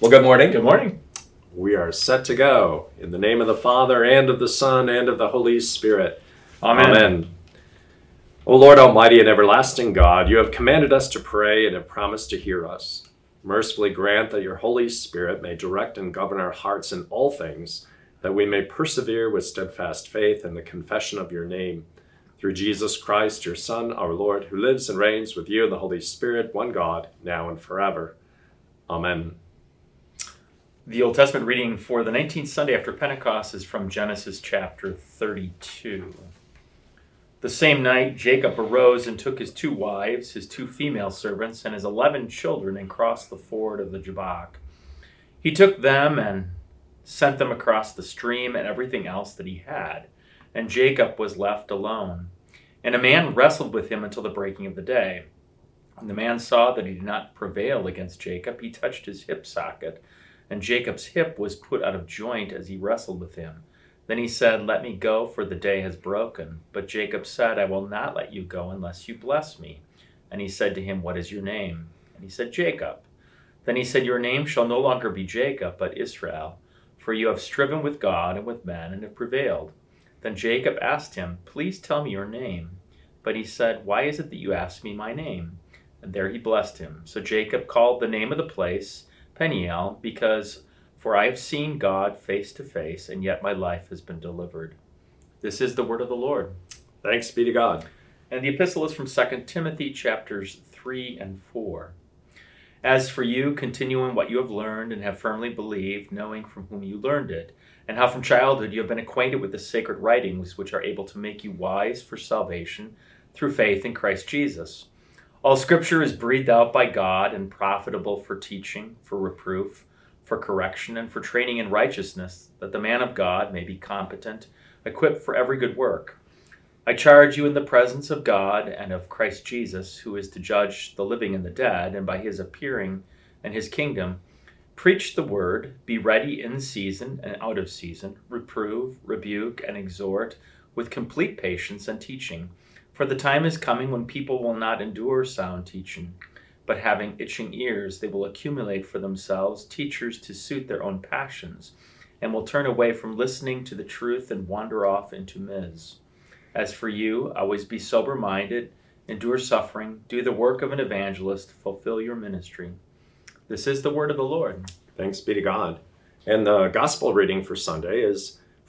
Well, good morning. Good morning. We are set to go in the name of the Father and of the Son and of the Holy Spirit. Amen. Amen. O Lord Almighty and everlasting God, you have commanded us to pray and have promised to hear us. Mercifully grant that your Holy Spirit may direct and govern our hearts in all things, that we may persevere with steadfast faith in the confession of your name. Through Jesus Christ, your Son, our Lord, who lives and reigns with you in the Holy Spirit, one God, now and forever. Amen. The Old Testament reading for the 19th Sunday after Pentecost is from Genesis chapter 32. The same night, Jacob arose and took his two wives, his two female servants, and his eleven children and crossed the ford of the Jabbok. He took them and sent them across the stream and everything else that he had, and Jacob was left alone. And a man wrestled with him until the breaking of the day. When the man saw that he did not prevail against Jacob, he touched his hip socket and Jacob's hip was put out of joint as he wrestled with him. Then he said, Let me go, for the day has broken. But Jacob said, I will not let you go unless you bless me. And he said to him, What is your name? And he said, Jacob. Then he said, Your name shall no longer be Jacob, but Israel, for you have striven with God and with men and have prevailed. Then Jacob asked him, Please tell me your name. But he said, Why is it that you ask me my name? And there he blessed him. So Jacob called the name of the place, Peniel, because for I have seen God face to face, and yet my life has been delivered. This is the word of the Lord. Thanks be to God. And the epistle is from 2 Timothy chapters 3 and 4. As for you, continue in what you have learned and have firmly believed, knowing from whom you learned it, and how from childhood you have been acquainted with the sacred writings which are able to make you wise for salvation through faith in Christ Jesus. All scripture is breathed out by God and profitable for teaching, for reproof, for correction, and for training in righteousness, that the man of God may be competent, equipped for every good work. I charge you in the presence of God and of Christ Jesus, who is to judge the living and the dead, and by his appearing and his kingdom, preach the word, be ready in season and out of season, reprove, rebuke, and exhort with complete patience and teaching. For the time is coming when people will not endure sound teaching, but having itching ears, they will accumulate for themselves teachers to suit their own passions, and will turn away from listening to the truth and wander off into myths. As for you, always be sober minded, endure suffering, do the work of an evangelist, fulfill your ministry. This is the word of the Lord. Thanks be to God. And the gospel reading for Sunday is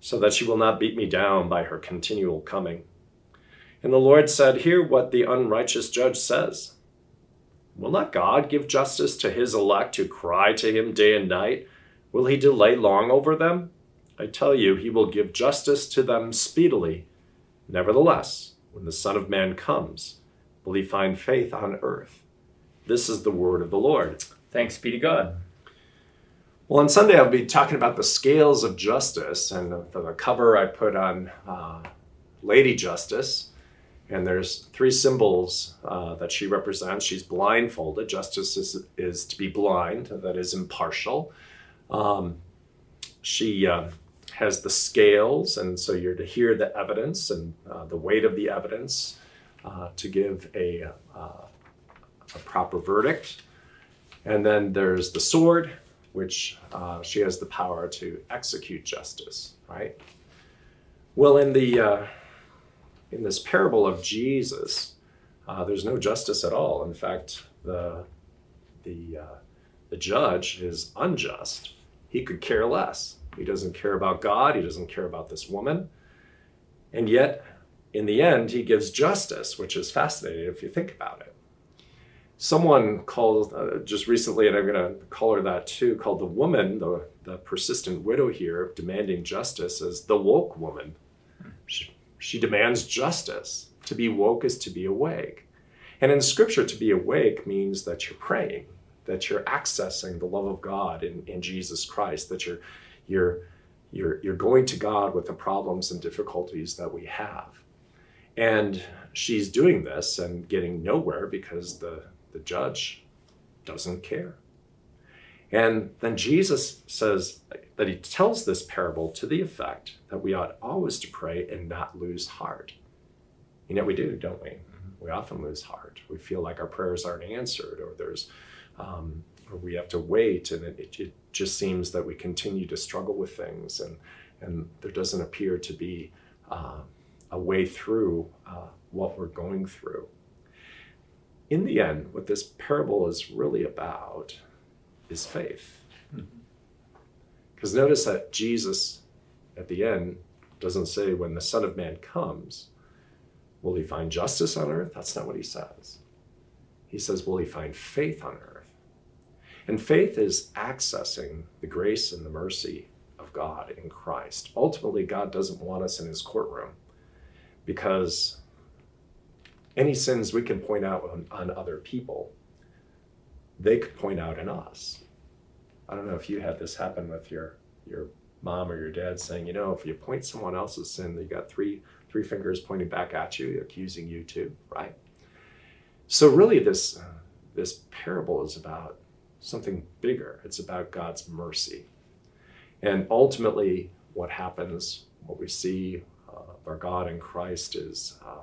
so that she will not beat me down by her continual coming. And the Lord said, Hear what the unrighteous judge says. Will not God give justice to his elect who cry to him day and night? Will he delay long over them? I tell you, he will give justice to them speedily. Nevertheless, when the Son of Man comes, will he find faith on earth? This is the word of the Lord. Thanks be to God. Well, on Sunday, I'll be talking about the scales of justice. And the cover, I put on uh, Lady Justice. And there's three symbols uh, that she represents. She's blindfolded. Justice is, is to be blind, that is impartial. Um, she uh, has the scales, and so you're to hear the evidence and uh, the weight of the evidence uh, to give a, uh, a proper verdict. And then there's the sword, which uh, she has the power to execute justice, right? Well, in the uh, in this parable of Jesus, uh, there's no justice at all. In fact, the the uh, the judge is unjust. He could care less. He doesn't care about God. He doesn't care about this woman, and yet, in the end, he gives justice, which is fascinating if you think about it someone called uh, just recently, and I'm going to call her that too, called the woman, the, the persistent widow here, demanding justice, as the woke woman. She, she demands justice. To be woke is to be awake. And in scripture, to be awake means that you're praying, that you're accessing the love of God in, in Jesus Christ, that you're you're you're you're going to God with the problems and difficulties that we have. And she's doing this and getting nowhere because the, the judge doesn't care. And then Jesus says that he tells this parable to the effect that we ought always to pray and not lose heart. You know, we do, don't we? Mm-hmm. We often lose heart. We feel like our prayers aren't answered, or there's, um, or we have to wait, and it, it just seems that we continue to struggle with things, and and there doesn't appear to be uh, a way through uh, what we're going through. In the end, what this parable is really about is faith. Because mm-hmm. notice that Jesus, at the end, doesn't say when the Son of Man comes, will he find justice on earth? That's not what he says. He says, will he find faith on earth? And faith is accessing the grace and the mercy of God in Christ. Ultimately, God doesn't want us in his courtroom because any sins we can point out on, on other people, they could point out in us. I don't know if you had this happen with your your mom or your dad saying, you know, if you point someone else's sin, they got three three fingers pointing back at you, accusing you too, right? So really, this uh, this parable is about something bigger. It's about God's mercy, and ultimately, what happens, what we see of our God in Christ is uh,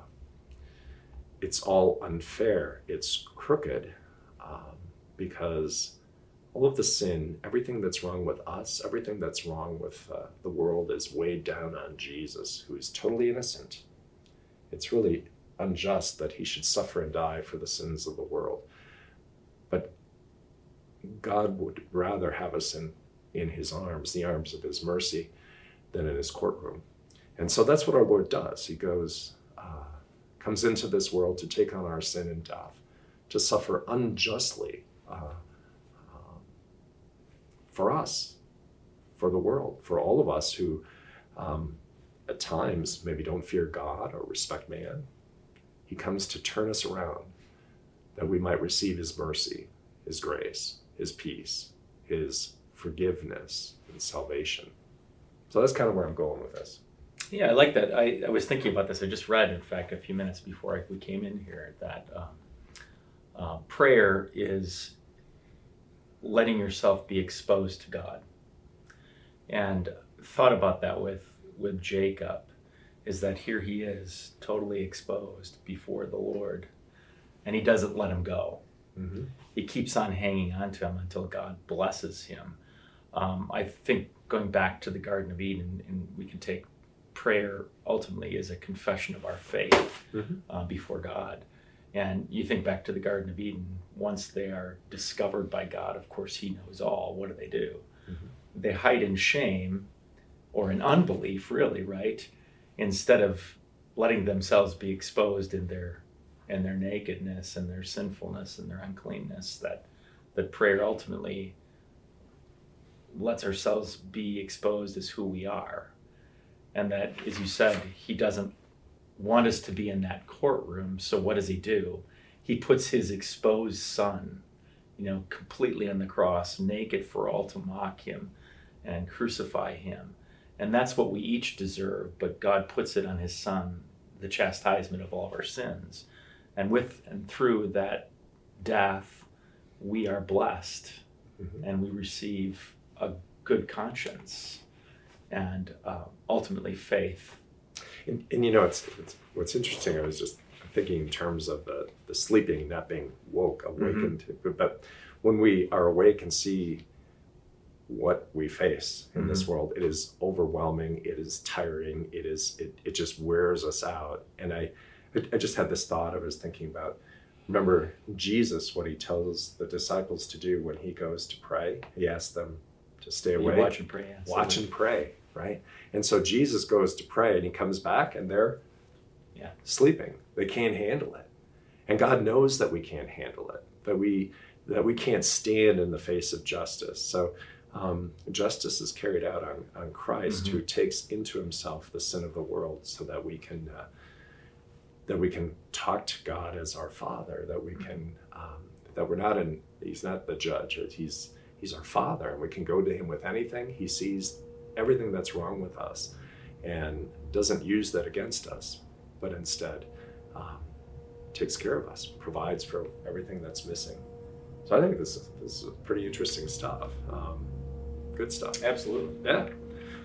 it's all unfair. It's crooked um, because all of the sin, everything that's wrong with us, everything that's wrong with uh, the world is weighed down on Jesus, who is totally innocent. It's really unjust that he should suffer and die for the sins of the world. But God would rather have us in, in his arms, the arms of his mercy, than in his courtroom. And so that's what our Lord does. He goes, comes into this world to take on our sin and death, to suffer unjustly uh, uh, for us, for the world, for all of us who um, at times maybe don't fear God or respect man. He comes to turn us around that we might receive his mercy, his grace, his peace, his forgiveness, and salvation. So that's kind of where I'm going with this. Yeah, I like that. I, I was thinking about this. I just read, in fact, a few minutes before I, we came in here, that um, uh, prayer is letting yourself be exposed to God. And thought about that with with Jacob, is that here he is, totally exposed before the Lord, and he doesn't let him go. Mm-hmm. He keeps on hanging on to him until God blesses him. Um, I think going back to the Garden of Eden, and we can take prayer ultimately is a confession of our faith mm-hmm. uh, before God. And you think back to the Garden of Eden, once they are discovered by God, of course, He knows all. What do they do? Mm-hmm. They hide in shame or in unbelief, really, right? Instead of letting themselves be exposed in their in their nakedness and their sinfulness and their uncleanness that that prayer ultimately lets ourselves be exposed as who we are and that, as you said, he doesn't want us to be in that courtroom. So what does he do? He puts his exposed son, you know, completely on the cross, naked for all to mock him and crucify him. And that's what we each deserve, but God puts it on his son, the chastisement of all of our sins. And with and through that death, we are blessed mm-hmm. and we receive a good conscience and uh, ultimately faith. And, and, you know, it's, it's what's interesting. I was just thinking in terms of the, the sleeping, not being woke, awakened. Mm-hmm. But when we are awake and see what we face in mm-hmm. this world, it is overwhelming. It is tiring. It is it, it just wears us out. And I, I just had this thought. I was thinking about. Remember Jesus, what he tells the disciples to do when he goes to pray. He asks them to stay away. watch and pray. Watch and pray, right? And so Jesus goes to pray and he comes back and they're yeah. sleeping. They can't handle it. And God knows that we can't handle it, that we that we can't stand in the face of justice. So um, justice is carried out on, on Christ, mm-hmm. who takes into himself the sin of the world, so that we can uh, that we can talk to God as our Father, that we can um, that we're not in, he's not the judge, he's, he's our father, and we can go to him with anything. He sees everything that's wrong with us and doesn't use that against us, but instead um, takes care of us, provides for everything that's missing. So I think this is, this is pretty interesting stuff. Um, good stuff. Absolutely. Yeah.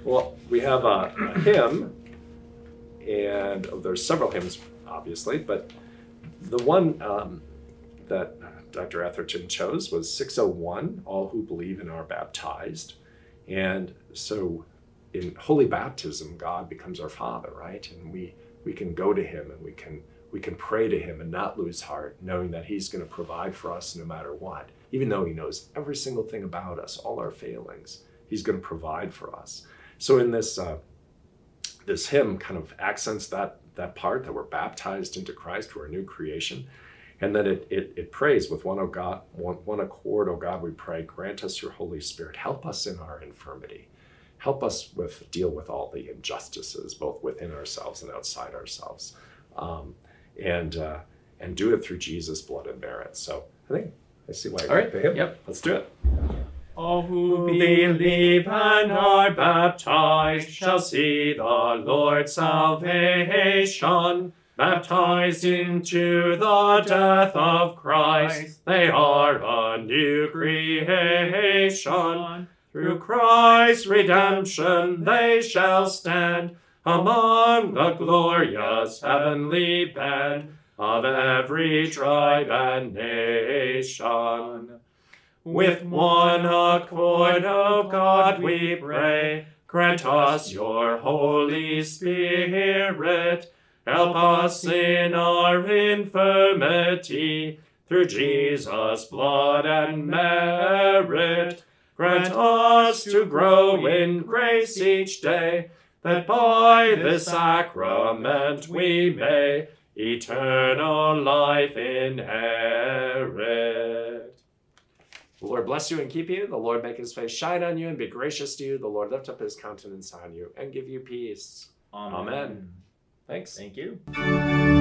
Well, we have a, a hymn, and oh, there's several hymns, obviously, but the one um, that Dr. Atherton chose was 601 All Who Believe and Are Baptized. And so in holy baptism, God becomes our Father, right? And we, we can go to Him and we can, we can pray to Him and not lose heart, knowing that He's going to provide for us no matter what. Even though He knows every single thing about us, all our failings, He's going to provide for us. So in this, uh, this hymn kind of accents that, that part that we're baptized into Christ, we're a new creation. And then it, it, it prays with one, oh God, one, one accord, oh God, we pray, grant us your Holy Spirit. Help us in our infirmity help us with deal with all the injustices, both within ourselves and outside ourselves, um, and uh, and do it through Jesus' blood and merit. So I think I see why. All right. Hymn. Yep. Let's do it. All who believe and are baptized shall see the Lord's salvation. Baptized into the death of Christ, they are a new creation. Through Christ's redemption they shall stand among the glorious heavenly band of every tribe and nation. With one accord, O God, we pray, grant us your Holy Spirit. Help us in our infirmity, through Jesus' blood and merit. Grant us to grow in grace each day, that by this sacrament we may eternal life inherit. The Lord bless you and keep you. The Lord make his face shine on you and be gracious to you. The Lord lift up his countenance on you and give you peace. Amen. Thanks. Thank you.